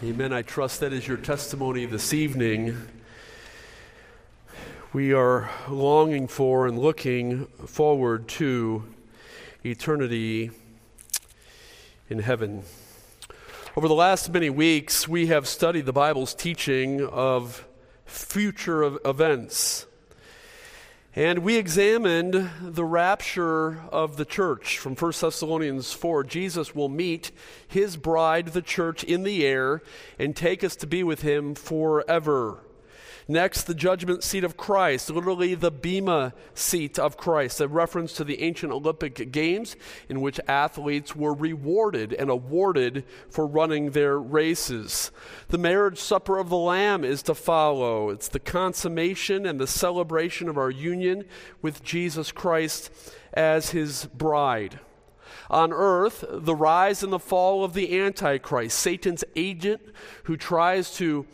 Amen. I trust that is your testimony this evening. We are longing for and looking forward to eternity in heaven. Over the last many weeks, we have studied the Bible's teaching of future events. And we examined the rapture of the church from 1 Thessalonians 4. Jesus will meet his bride, the church, in the air and take us to be with him forever. Next, the judgment seat of Christ, literally the Bema seat of Christ, a reference to the ancient Olympic Games in which athletes were rewarded and awarded for running their races. The marriage supper of the Lamb is to follow. It's the consummation and the celebration of our union with Jesus Christ as his bride. On earth, the rise and the fall of the Antichrist, Satan's agent who tries to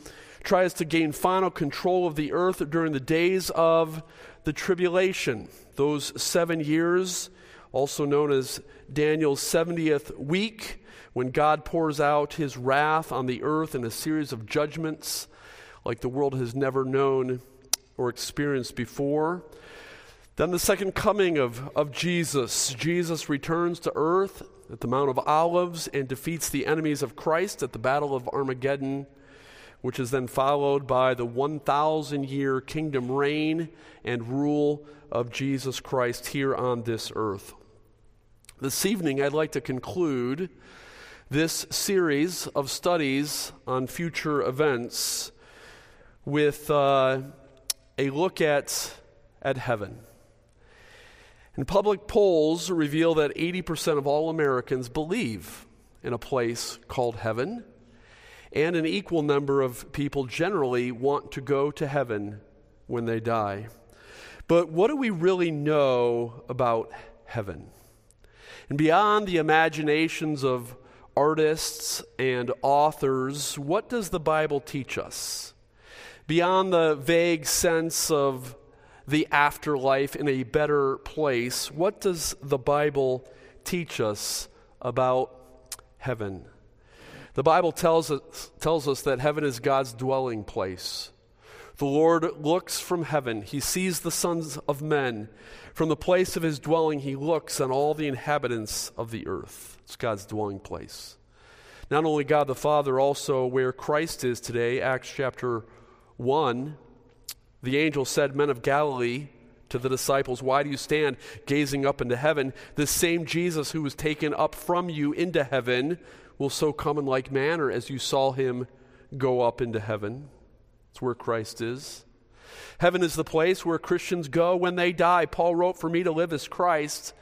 tries to gain final control of the earth during the days of the tribulation. Those seven years, also known as Daniel's 70th week, when God pours out his wrath on the earth in a series of judgments like the world has never known or experienced before. Then the second coming of, of Jesus. Jesus returns to earth at the Mount of Olives and defeats the enemies of Christ at the Battle of Armageddon which is then followed by the 1,000 year kingdom reign and rule of Jesus Christ here on this earth. This evening, I'd like to conclude this series of studies on future events with uh, a look at, at heaven. And public polls reveal that 80% of all Americans believe in a place called heaven and an equal number of people generally want to go to heaven when they die. But what do we really know about heaven? And beyond the imaginations of artists and authors, what does the Bible teach us? Beyond the vague sense of the afterlife in a better place, what does the Bible teach us about heaven? The Bible tells us, tells us that heaven is God's dwelling place. The Lord looks from heaven. He sees the sons of men. From the place of his dwelling, he looks on all the inhabitants of the earth. It's God's dwelling place. Not only God the Father, also where Christ is today, Acts chapter 1. The angel said, Men of Galilee, to the disciples, Why do you stand gazing up into heaven? This same Jesus who was taken up from you into heaven will so come in like manner as you saw him go up into heaven. It's where Christ is. Heaven is the place where Christians go when they die. Paul wrote, For me to live is Christ,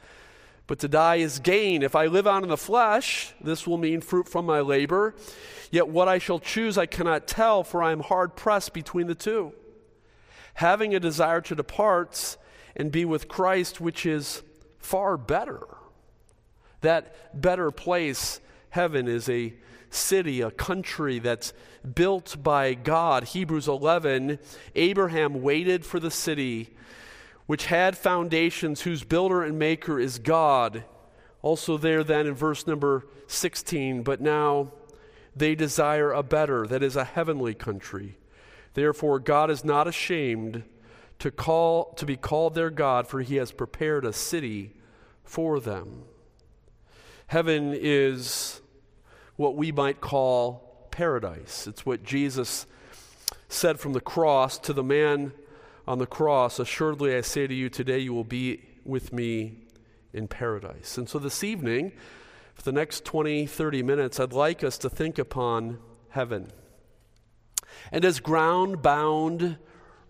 but to die is gain. If I live on in the flesh, this will mean fruit from my labor. Yet what I shall choose I cannot tell, for I am hard pressed between the two. Having a desire to depart and be with Christ, which is far better. That better place Heaven is a city, a country that's built by God. Hebrews 11 Abraham waited for the city which had foundations, whose builder and maker is God. Also, there then in verse number 16, but now they desire a better, that is, a heavenly country. Therefore, God is not ashamed to, call, to be called their God, for he has prepared a city for them. Heaven is what we might call paradise. It's what Jesus said from the cross to the man on the cross Assuredly, I say to you, today you will be with me in paradise. And so this evening, for the next 20, 30 minutes, I'd like us to think upon heaven. And as ground bound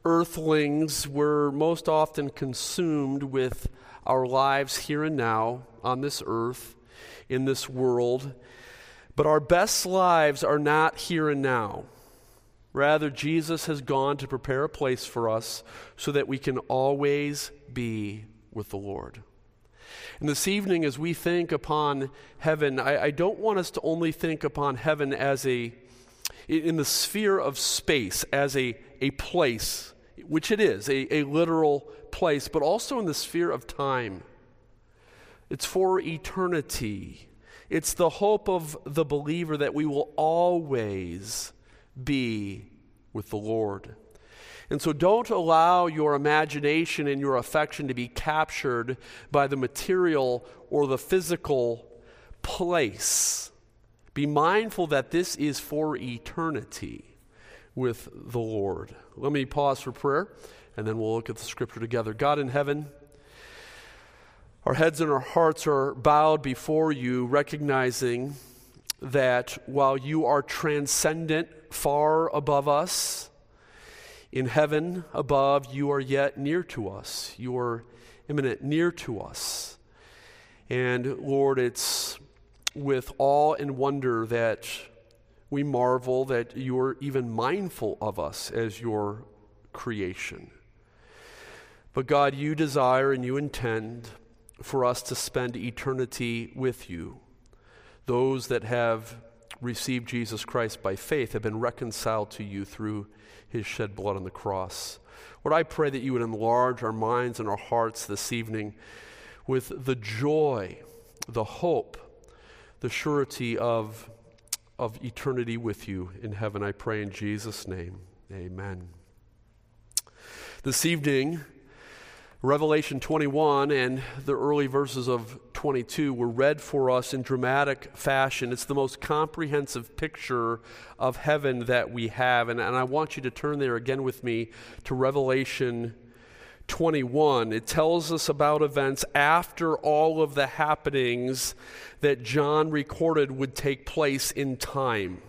earthlings, we're most often consumed with our lives here and now on this earth, in this world. But our best lives are not here and now. Rather, Jesus has gone to prepare a place for us so that we can always be with the Lord. And this evening, as we think upon heaven, I, I, don't want us to only think upon heaven as a, in the sphere of space, as a, a place, which it is, a, a literal place, but also in the sphere of time. It's for eternity. It's the hope of the believer that we will always be with the Lord. And so don't allow your imagination and your affection to be captured by the material or the physical place. Be mindful that this is for eternity with the Lord. Let me pause for prayer and then we'll look at the scripture together. God in heaven, our heads and our hearts are bowed before you, recognizing that while you are transcendent, far above us, in heaven above, you are yet near to us. You are immanent, near to us. And Lord, it's with awe and wonder that we marvel that you are even mindful of us as your creation. But God, you desire and you intend for us to spend eternity with you. Those that have received Jesus Christ by faith have been reconciled to you through his shed blood on the cross. Lord, I pray that you would enlarge our minds and our hearts this evening with the joy, the hope, the surety of, of eternity with you in heaven. I pray in Jesus' name. Amen. This evening, Revelation 21 and the early verses of 22 were read for us in dramatic fashion. It's the most comprehensive picture of heaven that we have. And, and I want you to turn there again with me to Revelation 21. It tells us about events after all of the happenings that John recorded would take place in time.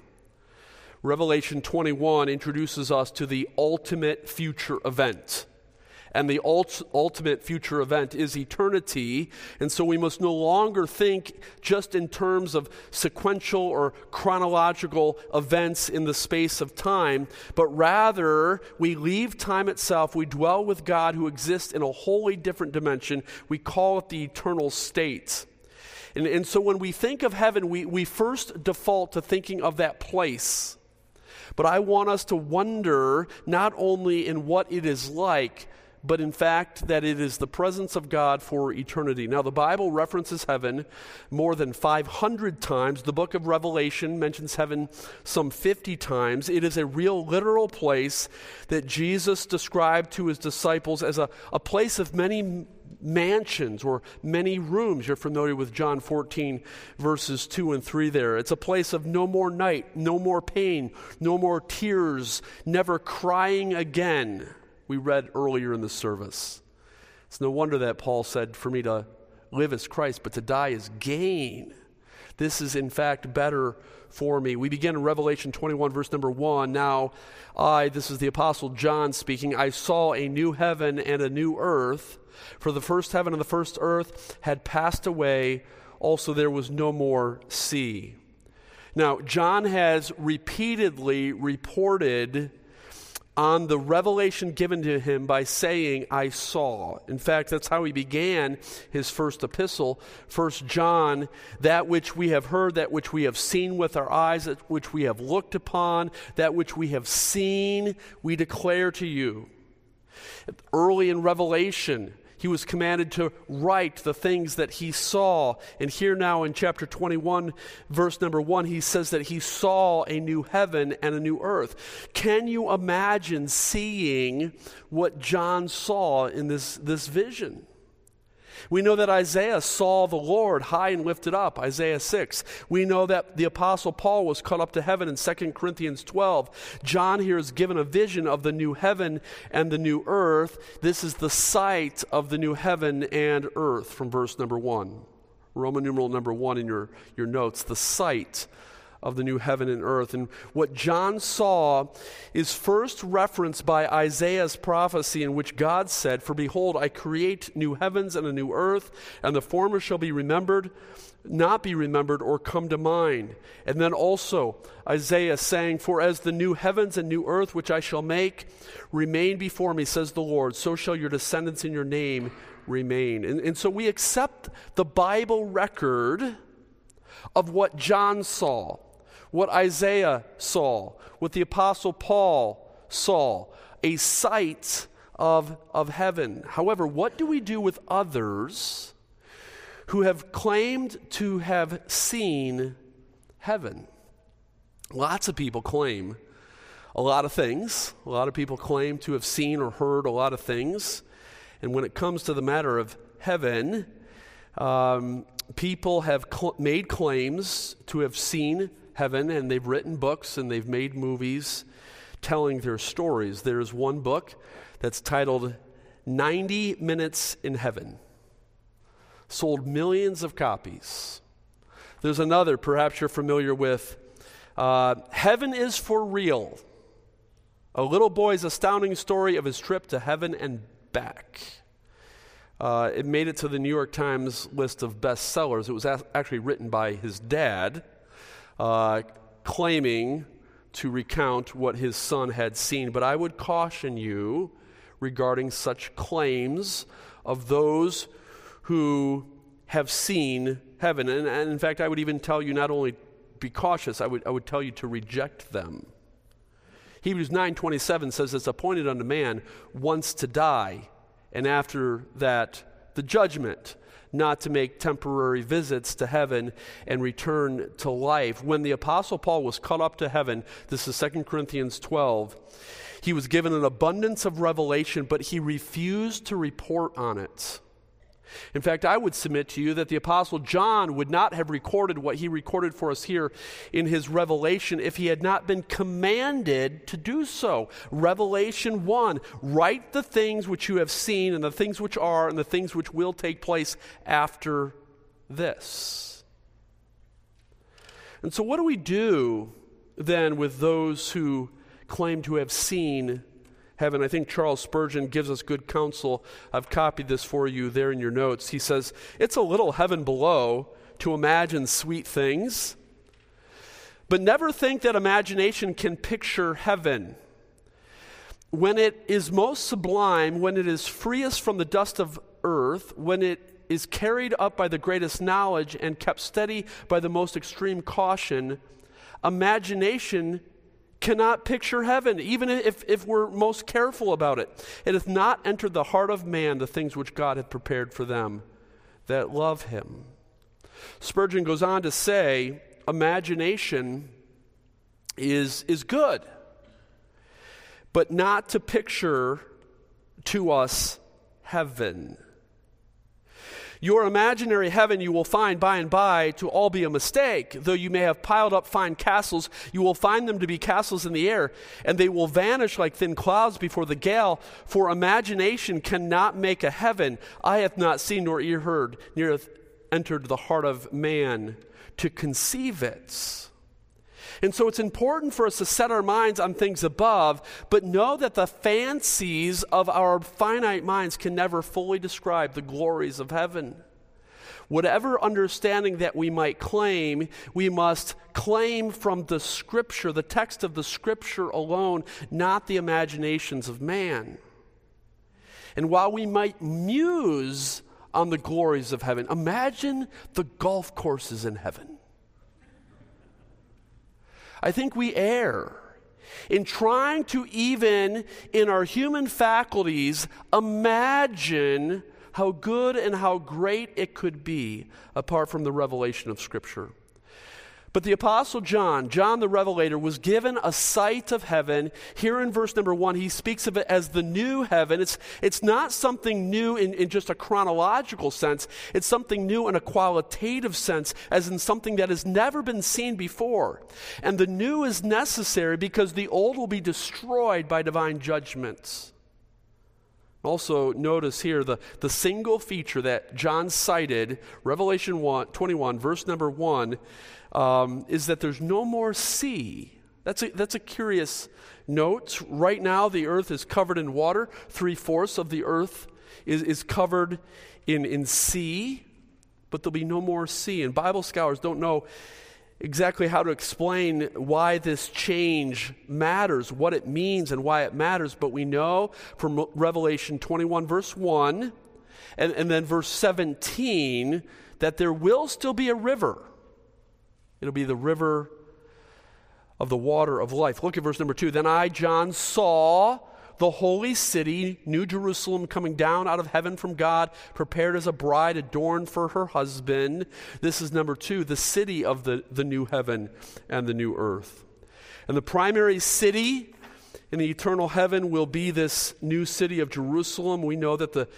Revelation 21 introduces us to the ultimate future event and the ult- ultimate future event is eternity. And so we must no longer think just in terms of sequential or chronological events in the space of time, but rather we leave time itself. We dwell with God who exists in a wholly different dimension. We call it the eternal state. And, and so when we think of heaven, we, we first default to thinking of that place. But I want us to wonder not only in what it is like, but in fact that it is the presence of God for eternity. Now, the Bible references heaven more than 500 times. The book of Revelation mentions heaven some 50 times. It is a real literal place that Jesus described to his disciples as a, a place of many mansions or many rooms. You're familiar with John 14, verses 2 and 3 there. It's a place of no more night, no more pain, no more tears, never crying again we read earlier in the service. It's no wonder that Paul said, For me to live as Christ, but to die is gain. This is, in fact, better for me. We begin in Revelation 21, verse number 1. Now, I, this is the Apostle John speaking, I saw a new heaven and a new earth, for the first heaven and the first earth had passed away. Also, there was no more sea. Now, John has repeatedly reported on the revelation given to him by saying, I saw. In fact, that's how he began his first epistle, First John, that which we have heard, that which we have seen with our eyes, that which we have looked upon, that which we have seen, we declare to you. Early in Revelation, he was commanded to write the things that he saw. And here now in chapter 21, verse number 1, he says that he saw a new heaven and a new earth. Can you imagine seeing what John saw in this, this vision? We know that Isaiah saw the Lord high and lifted up, Isaiah 6. We know that the Apostle Paul was caught up to heaven in 2 Corinthians 12. John here is given a vision of the new heaven and the new earth. This is the sight of the new heaven and earth from verse number 1. Roman numeral number 1 in your, your notes, the sight of the new heaven and earth. And what John saw is first referenced by Isaiah's prophecy, in which God said, For behold, I create new heavens and a new earth, and the former shall be remembered, not be remembered, or come to mind. And then also Isaiah saying, For as the new heavens and new earth which I shall make remain before me, says the Lord, so shall your descendants in your name remain. And, and so we accept the Bible record of what John saw what Isaiah saw, what the Apostle Paul saw, a sight of, of heaven. However, what do we do with others who have claimed to have seen heaven. Lots of people claim a lot of things. A lot of people claim to have seen or heard a lot of things. And when it comes to the matter of heaven, um, people have cl- made claims to have seen heaven, and they've written books and they've made movies telling their stories. There's one book that's titled 90 Minutes in Heaven, sold millions of copies. There's another, perhaps you're familiar with uh, Heaven is for Real. A little boy's astounding story of his trip to heaven and back. Uh, it made it to the New York Times list of bestsellers. It was a- actually written by his dad, uh, claiming to recount what his son had seen. But I would caution you regarding such claims of those who have seen heaven. And, and, in fact, I would even tell you not only be cautious, I would, I would tell you to reject them. Hebrews 9:27 says it's appointed unto man once to die and after that, the judgment, not to make temporary visits to heaven and return to life. When the Apostle Paul was caught up to heaven, this is 2 Corinthians 12, he was given an abundance of revelation, but he refused to report on it. In fact, I would submit to you that the Apostle John would not have recorded what he recorded for us here in his Revelation if he had not been commanded to do so. Revelation 1 Write the things which you have seen, and the things which are, and the things which will take place after this. And so, what do we do then with those who claim to have seen heaven. I think Charles Spurgeon gives us good counsel. I've copied this for you there in your notes. He says, It's a little heaven below to imagine sweet things, but never think that imagination can picture heaven. When it is most sublime, when it is freest from the dust of earth, when it is carried up by the greatest knowledge and kept steady by the most extreme caution, imagination cannot picture heaven, even if, if we're most careful about it. It hath not entered the heart of man the things which God hath prepared for them that love him. Spurgeon goes on to say, imagination is, is good, but not to picture to us heaven. Your imaginary heaven you will find by and by to all be a mistake. Though you may have piled up fine castles, you will find them to be castles in the air, and they will vanish like thin clouds before the gale. For imagination cannot make a heaven. I hath not seen nor ear heard, near entered the heart of man to conceive it. And so it's important for us to set our minds on things above, but know that the fancies of our finite minds can never fully describe the glories of heaven. Whatever understanding that we might claim, we must claim from the Scripture, the text of the Scripture alone, not the imaginations of man. And while we might muse on the glories of heaven, imagine the golf courses in heaven. I think we err in trying to even in our human faculties imagine how good and how great it could be apart from the revelation of Scripture. But the Apostle John, John the Revelator, was given a sight of heaven. Here in verse number one, he speaks of it as the new heaven. It's, it's not something new in, in just a chronological sense, it's something new in a qualitative sense, as in something that has never been seen before. And the new is necessary because the old will be destroyed by divine judgments. Also, notice here the, the single feature that John cited, Revelation 1, 21, verse number 1, um, is that there's no more sea. That's a, that's a curious note. Right now, the earth is covered in water. Three fourths of the earth is, is covered in, in sea, but there'll be no more sea. And Bible scholars don't know exactly how to explain why this change matters, what it means, and why it matters, but we know from Revelation 21, verse 1, and, and then verse 17, that there will still be a river It'll be the river of the water of life. Look at verse number two. Then I, John, saw the holy city, New Jerusalem, coming down out of heaven from God, prepared as a bride adorned for her husband. This is number two, the city of the, the new heaven and the new earth. And the primary city in the eternal heaven will be this new city of Jerusalem. We know that the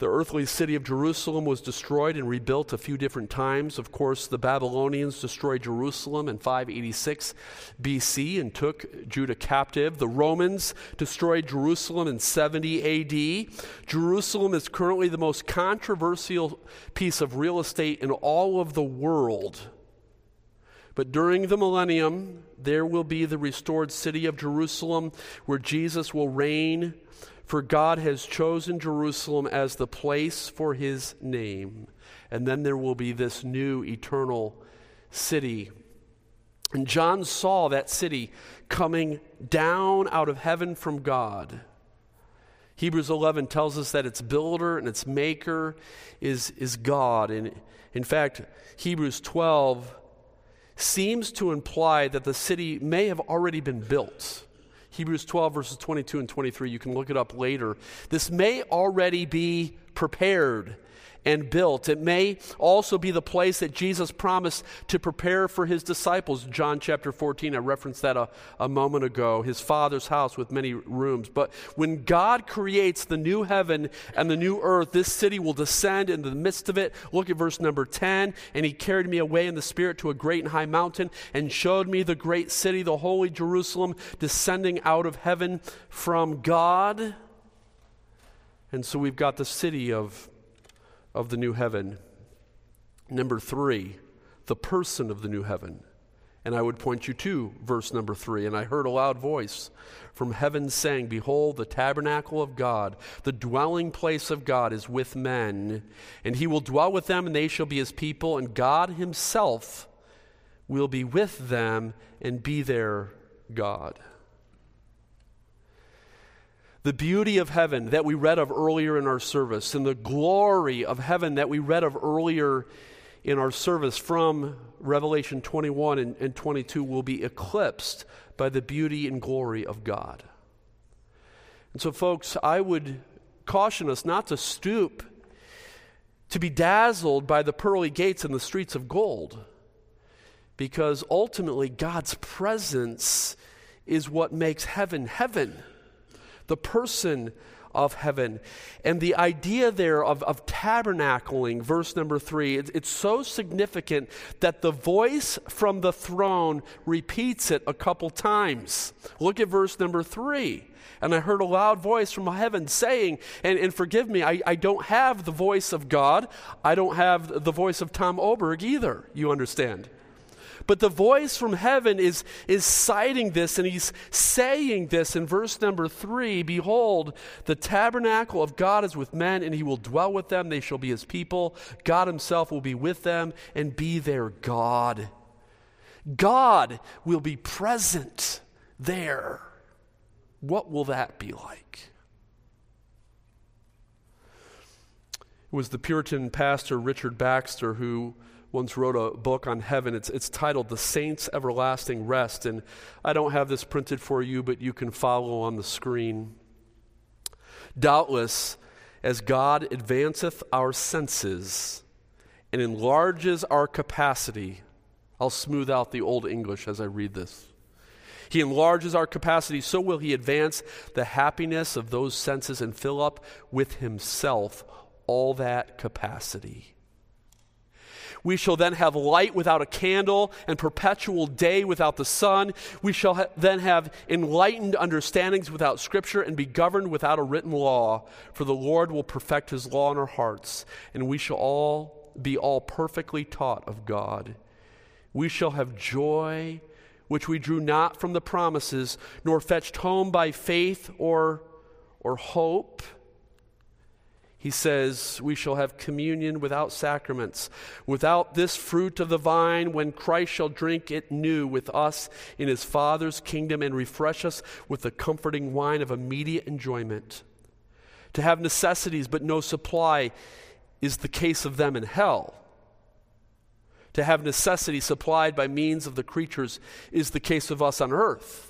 the earthly city of Jerusalem was destroyed and rebuilt a few different times. Of course, the Babylonians destroyed Jerusalem in 586 BC and took Judah captive. The Romans destroyed Jerusalem in 70 AD. Jerusalem is currently the most controversial piece of real estate in all of the world. But during the millennium, there will be the restored city of Jerusalem where Jesus will reign for God has chosen Jerusalem as the place for his name. And then there will be this new eternal city. And John saw that city coming down out of heaven from God. Hebrews 11 tells us that its builder and its maker is, is God. And in fact, Hebrews 12 seems to imply that the city may have already been built. Hebrews 12, verses 22 and 23. You can look it up later. This may already be prepared and built. It may also be the place that Jesus promised to prepare for his disciples. John chapter 14, I referenced that a, a moment ago, his father's house with many rooms. But when God creates the new heaven and the new earth, this city will descend into the midst of it. Look at verse number 10. And he carried me away in the spirit to a great and high mountain and showed me the great city, the holy Jerusalem, descending out of heaven from God. And so we've got the city of of the new heaven. Number three, the person of the new heaven. And I would point you to verse number three. And I heard a loud voice from heaven saying, Behold, the tabernacle of God, the dwelling place of God is with men, and he will dwell with them, and they shall be his people, and God himself will be with them and be their God. The beauty of heaven that we read of earlier in our service, and the glory of heaven that we read of earlier in our service from Revelation 21 and, and 22 will be eclipsed by the beauty and glory of God. And so, folks, I would caution us not to stoop to be dazzled by the pearly gates and the streets of gold, because ultimately God's presence is what makes heaven heaven the person of heaven. And the idea there of, of tabernacling, verse number three, it, it's so significant that the voice from the throne repeats it a couple times. Look at verse number three. And I heard a loud voice from heaven saying, and, and forgive me, I, I don't have the voice of God. I don't have the voice of Tom Oberg either, you understand. But the voice from heaven is, is citing this, and he's saying this in verse number three Behold, the tabernacle of God is with men, and he will dwell with them. They shall be his people. God himself will be with them and be their God. God will be present there. What will that be like? It was the Puritan pastor Richard Baxter who once wrote a book on heaven. It's, it's titled The Saints' Everlasting Rest. And I don't have this printed for you, but you can follow on the screen. Doubtless, as God advanceth our senses and enlarges our capacity, I'll smooth out the old English as I read this. He enlarges our capacity, so will He advance the happiness of those senses and fill up with Himself all that capacity. We shall then have light without a candle and perpetual day without the sun. We shall ha- then have enlightened understandings without scripture and be governed without a written law. For the Lord will perfect his law in our hearts, and we shall all be all perfectly taught of God. We shall have joy which we drew not from the promises, nor fetched home by faith or, or hope he says, We shall have communion without sacraments, without this fruit of the vine, when Christ shall drink it new with us in his Father's kingdom and refresh us with the comforting wine of immediate enjoyment. To have necessities but no supply is the case of them in hell. To have necessity supplied by means of the creatures is the case of us on earth.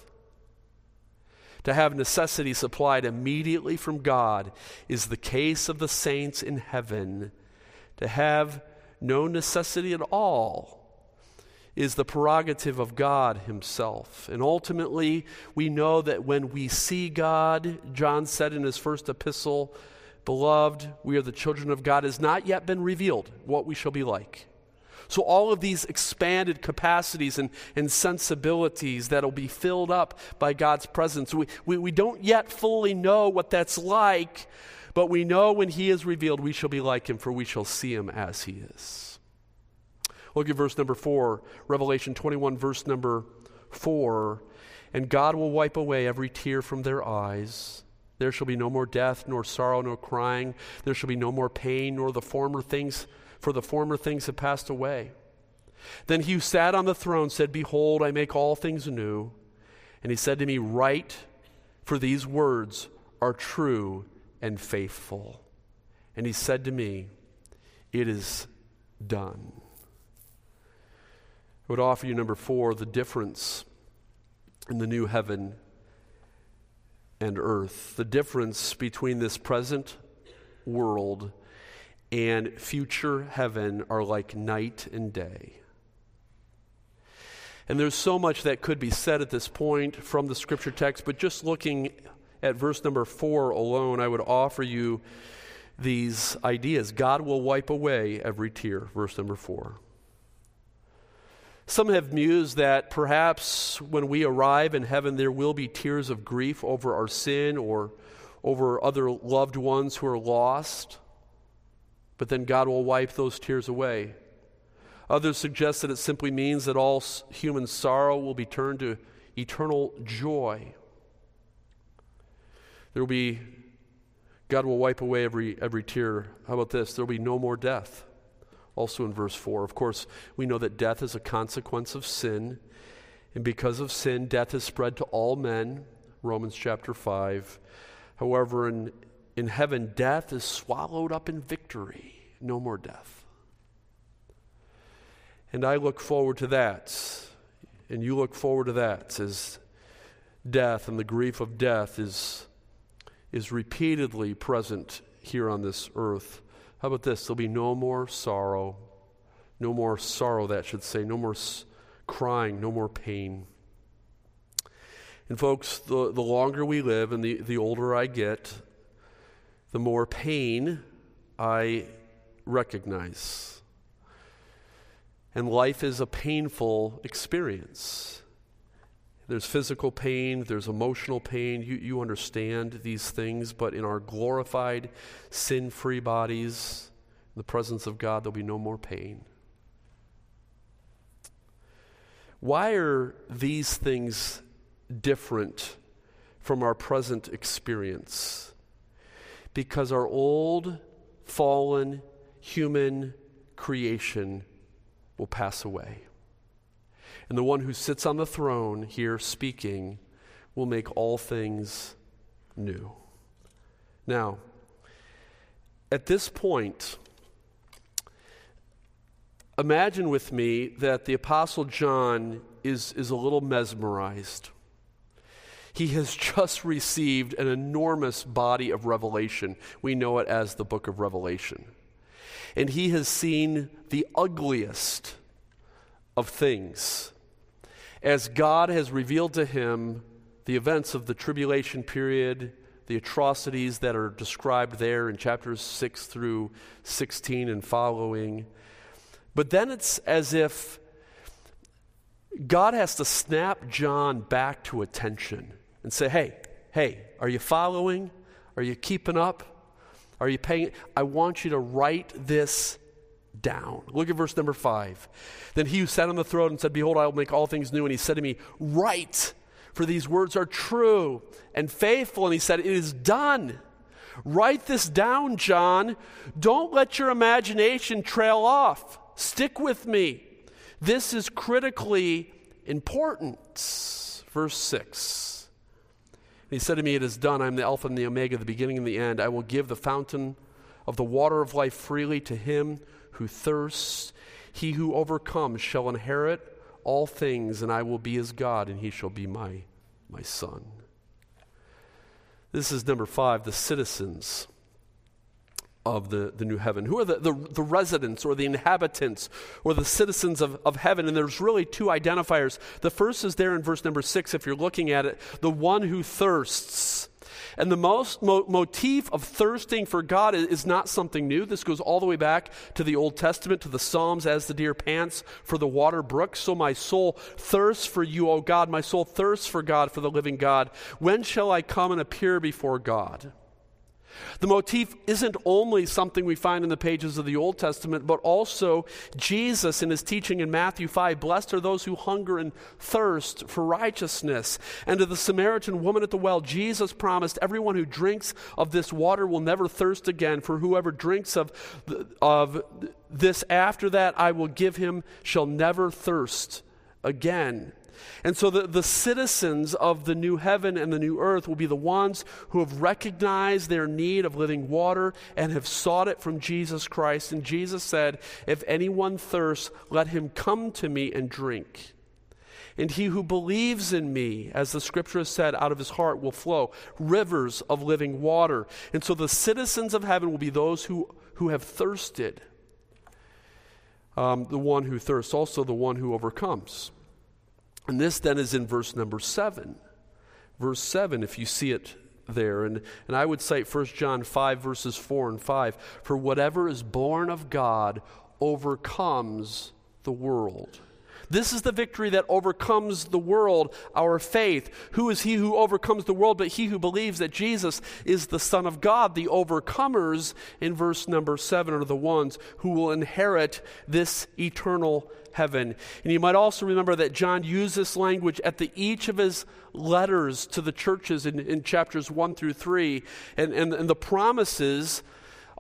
To have necessity supplied immediately from God is the case of the saints in heaven. To have no necessity at all is the prerogative of God Himself. And ultimately, we know that when we see God, John said in his first epistle, Beloved, we are the children of God, has not yet been revealed what we shall be like. So, all of these expanded capacities and, and sensibilities that will be filled up by God's presence, we, we, we don't yet fully know what that's like, but we know when He is revealed, we shall be like Him, for we shall see Him as He is. Look at verse number four, Revelation 21, verse number four. And God will wipe away every tear from their eyes. There shall be no more death, nor sorrow, nor crying. There shall be no more pain, nor the former things, for the former things have passed away. Then he who sat on the throne said, Behold, I make all things new. And he said to me, Write, for these words are true and faithful. And he said to me, It is done. I would offer you, number four, the difference in the new heaven and earth. The difference between this present world and future heaven are like night and day. And there's so much that could be said at this point from the scripture text, but just looking at verse number four alone, I would offer you these ideas. God will wipe away every tear, verse number four. Some have mused that perhaps when we arrive in heaven, there will be tears of grief over our sin or over other loved ones who are lost, but then God will wipe those tears away. Others suggest that it simply means that all human sorrow will be turned to eternal joy. There will be, God will wipe away every, every tear. How about this? There will be no more death also in verse 4. Of course, we know that death is a consequence of sin, and because of sin, death is spread to all men, Romans chapter 5. However, in, in heaven, death is swallowed up in victory. No more death. And I look forward to that, and you look forward to that as death and the grief of death is, is repeatedly present here on this earth. How about this? There'll be no more sorrow. No more sorrow, that should say. No more s- crying. No more pain. And, folks, the, the longer we live and the, the older I get, the more pain I recognize. And life is a painful experience. There's physical pain, there's emotional pain. You, you understand these things, but in our glorified, sin free bodies, in the presence of God, there'll be no more pain. Why are these things different from our present experience? Because our old, fallen, human creation will pass away. And the one who sits on the throne here speaking will make all things new. Now, at this point, imagine with me that the Apostle John is, is a little mesmerized. He has just received an enormous body of revelation. We know it as the book of Revelation. And he has seen the ugliest of things as God has revealed to him the events of the tribulation period, the atrocities that are described there in chapters 6 through 16 and following. But then it's as if God has to snap John back to attention and say, hey, hey, are you following? Are you keeping up? Are you paying? I want you to write this down. Look at verse number five. Then he who sat on the throne and said, Behold, I will make all things new. And he said to me, Write, for these words are true and faithful. And he said, It is done. Write this down, John. Don't let your imagination trail off. Stick with me. This is critically important. Verse 6. He said to me, It is done. I am the Alpha and the Omega, the beginning and the end. I will give the fountain of the water of life freely to him who thirsts. He who overcomes shall inherit all things, and I will be his God, and he shall be my, my son. This is number five the citizens of the, the new heaven. Who are the, the, the, residents or the inhabitants or the citizens of, of heaven? And there's really two identifiers. The first is there in verse number six, if you're looking at it, the one who thirsts. And the most mo- motif of thirsting for God is, is, not something new. This goes all the way back to the Old Testament, to the Psalms, as the deer pants for the water brook. So my soul thirsts for you, O God. My soul thirsts for God, for the living God. When shall I come and appear before God? The motif isn't only something we find in the pages of the Old Testament, but also Jesus in his teaching in Matthew 5 Blessed are those who hunger and thirst for righteousness. And to the Samaritan woman at the well, Jesus promised, Everyone who drinks of this water will never thirst again, for whoever drinks of, of this after that I will give him shall never thirst again. And so the, the citizens of the new heaven and the new earth will be the ones who have recognized their need of living water and have sought it from Jesus Christ. And Jesus said, If anyone thirsts, let him come to me and drink. And he who believes in me, as the scripture has said, out of his heart will flow rivers of living water. And so the citizens of heaven will be those who, who have thirsted. Um, the one who thirsts, also the one who overcomes. And this then is in verse number 7. Verse 7, if you see it there. And, and I would cite 1 John 5, verses 4 and 5. For whatever is born of God overcomes the world. This is the victory that overcomes the world, our faith. Who is he who overcomes the world but he who believes that Jesus is the Son of God? The overcomers in verse number seven are the ones who will inherit this eternal heaven. And you might also remember that John used this language at the each of his letters to the churches in, in chapters one through three. And, and, and the promises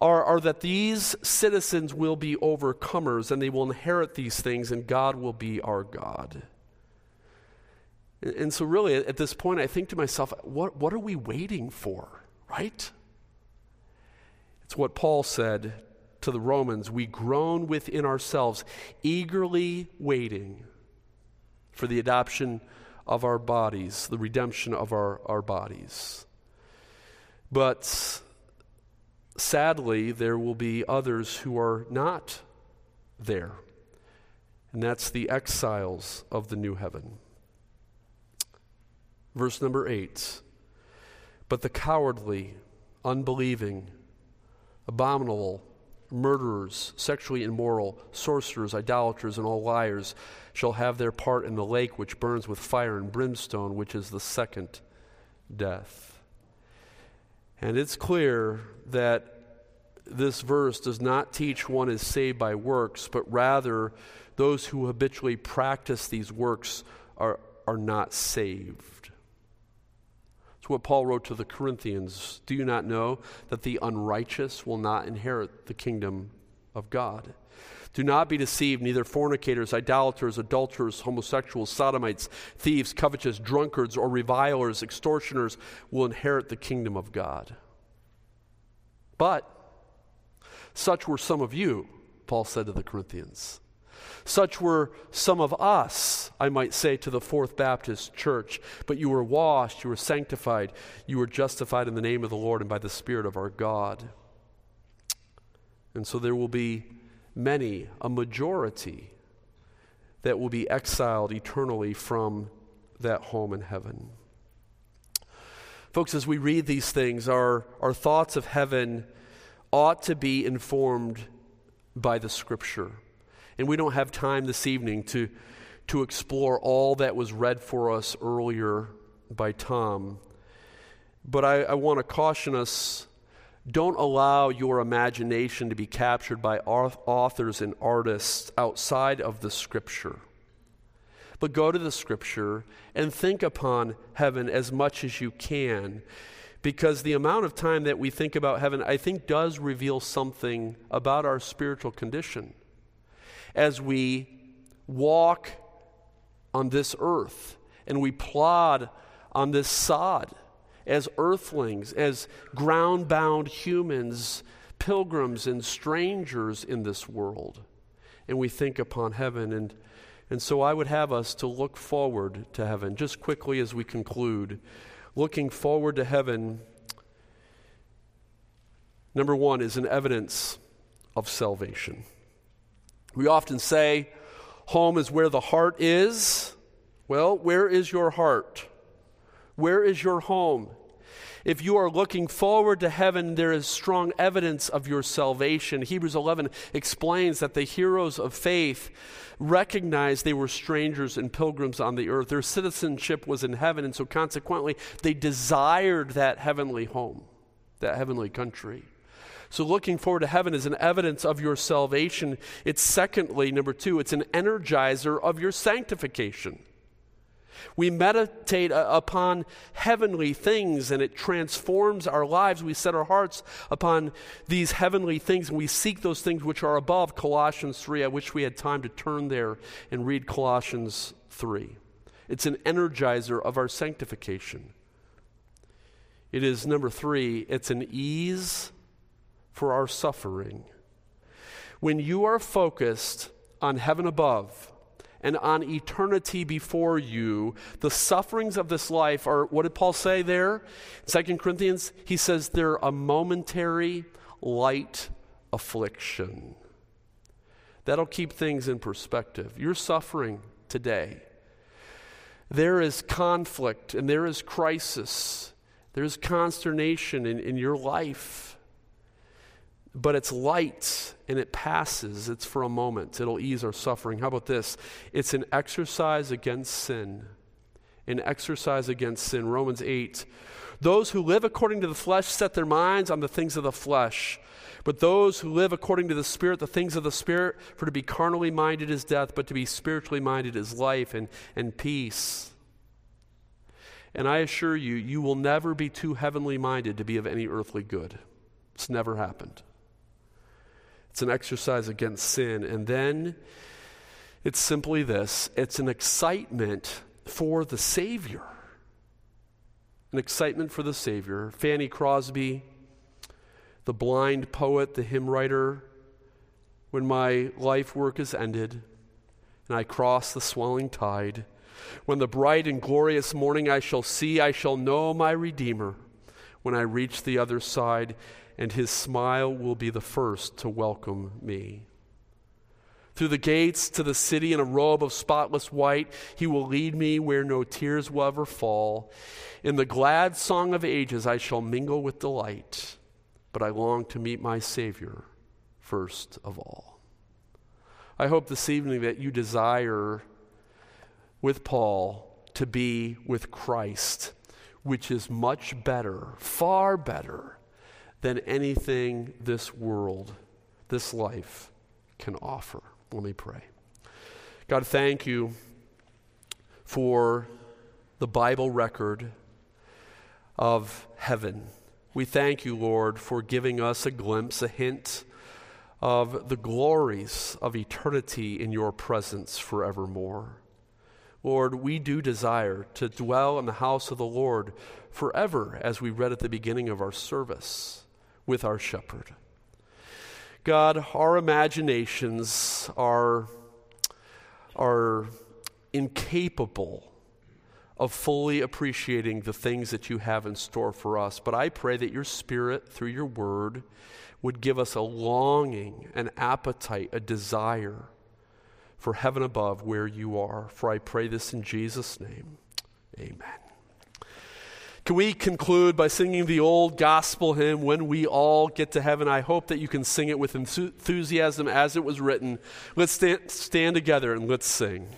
are, are that these citizens will be overcomers and they will inherit these things, and God will be our God. And, and so, really, at this point, I think to myself, what, what are we waiting for, right? It's what Paul said to the Romans we groan within ourselves, eagerly waiting for the adoption of our bodies, the redemption of our, our bodies. But sadly, there will be others who are not there. And that's the exiles of the new heaven. Verse number eight. But the cowardly, unbelieving, abominable, murderers, sexually immoral, sorcerers, idolaters, and all liars shall have their part in the lake which burns with fire and brimstone, which is the second death. And it's clear that this verse does not teach one is saved by works, but rather those who habitually practice these works are, are not saved. It's what Paul wrote to the Corinthians. Do you not know that the unrighteous will not inherit the kingdom of God? Do not be deceived, neither fornicators, idolaters, adulterers, homosexuals, sodomites, thieves, covetous, drunkards, or revilers, extortioners will inherit the kingdom of God. But such were some of you, Paul said to the Corinthians. Such were some of us, I might say, to the Fourth Baptist Church. But you were washed, you were sanctified, you were justified in the name of the Lord and by the Spirit of our God. And so there will be many, a majority, that will be exiled eternally from that home in heaven. Folks, as we read these things, our, our thoughts of heaven ought to be informed by the Scripture. And we don't have time this evening to, to explore all that was read for us earlier by Tom. But I, I want to caution us don't allow your imagination to be captured by authors and artists outside of the Scripture. But go to the Scripture and think upon heaven as much as you can. Because the amount of time that we think about heaven, I think, does reveal something about our spiritual condition. As we walk on this earth and we plod on this sod as earthlings, as ground bound humans, pilgrims and strangers in this world. And we think upon heaven. And, and so I would have us to look forward to heaven. Just quickly as we conclude, looking forward to heaven, number one, is an evidence of salvation. We often say, home is where the heart is. Well, where is your heart? Where is your home? If you are looking forward to heaven, there is strong evidence of your salvation. Hebrews 11 explains that the heroes of faith recognized they were strangers and pilgrims on the earth. Their citizenship was in heaven, and so consequently, they desired that heavenly home, that heavenly country. So, looking forward to heaven is an evidence of your salvation. It's secondly, number two, it's an energizer of your sanctification. We meditate upon heavenly things and it transforms our lives. We set our hearts upon these heavenly things and we seek those things which are above. Colossians 3. I wish we had time to turn there and read Colossians 3. It's an energizer of our sanctification. It is number three, it's an ease for our suffering. When you are focused on heaven above, and on eternity before you. The sufferings of this life are, what did Paul say there? Second Corinthians, he says they're a momentary, light affliction. That'll keep things in perspective. You're suffering today. There is conflict and there is crisis. There's consternation in, in your life. But it's light and it passes. It's for a moment. It'll ease our suffering. How about this? It's an exercise against sin. An exercise against sin. Romans 8. Those who live according to the flesh set their minds on the things of the flesh. But those who live according to the Spirit, the things of the Spirit, for to be carnally minded is death, but to be spiritually minded is life and, and peace. And I assure you, you will never be too heavenly minded to be of any earthly good. It's never happened. It's an exercise against sin. And then it's simply this it's an excitement for the Savior. An excitement for the Savior. Fanny Crosby, the blind poet, the hymn writer, when my life work is ended and I cross the swelling tide, when the bright and glorious morning I shall see, I shall know my Redeemer when I reach the other side and his smile will be the first to welcome me. Through the gates to the city in a robe of spotless white, he will lead me where no tears will ever fall. In the glad song of ages, I shall mingle with delight, but I long to meet my Savior first of all. I hope this evening that you desire with Paul to be with Christ, which is much better, far better than anything this world, this life can offer. Let me pray. God, thank you for the Bible record of heaven. We thank you, Lord, for giving us a glimpse, a hint of the glories of eternity in your presence forevermore. Lord, we do desire to dwell in the house of the Lord forever, as we read at the beginning of our service with our shepherd. God, our imaginations are, are incapable of fully appreciating the things that you have in store for us. But I pray that your Spirit, through your word, would give us a longing, an appetite, a desire for heaven above where you are. For I pray this in Jesus' name. Amen. Can we conclude by singing the old gospel hymn, When We All Get to Heaven? I hope that you can sing it with enthusiasm as it was written. Let's stand, stand together and let's sing.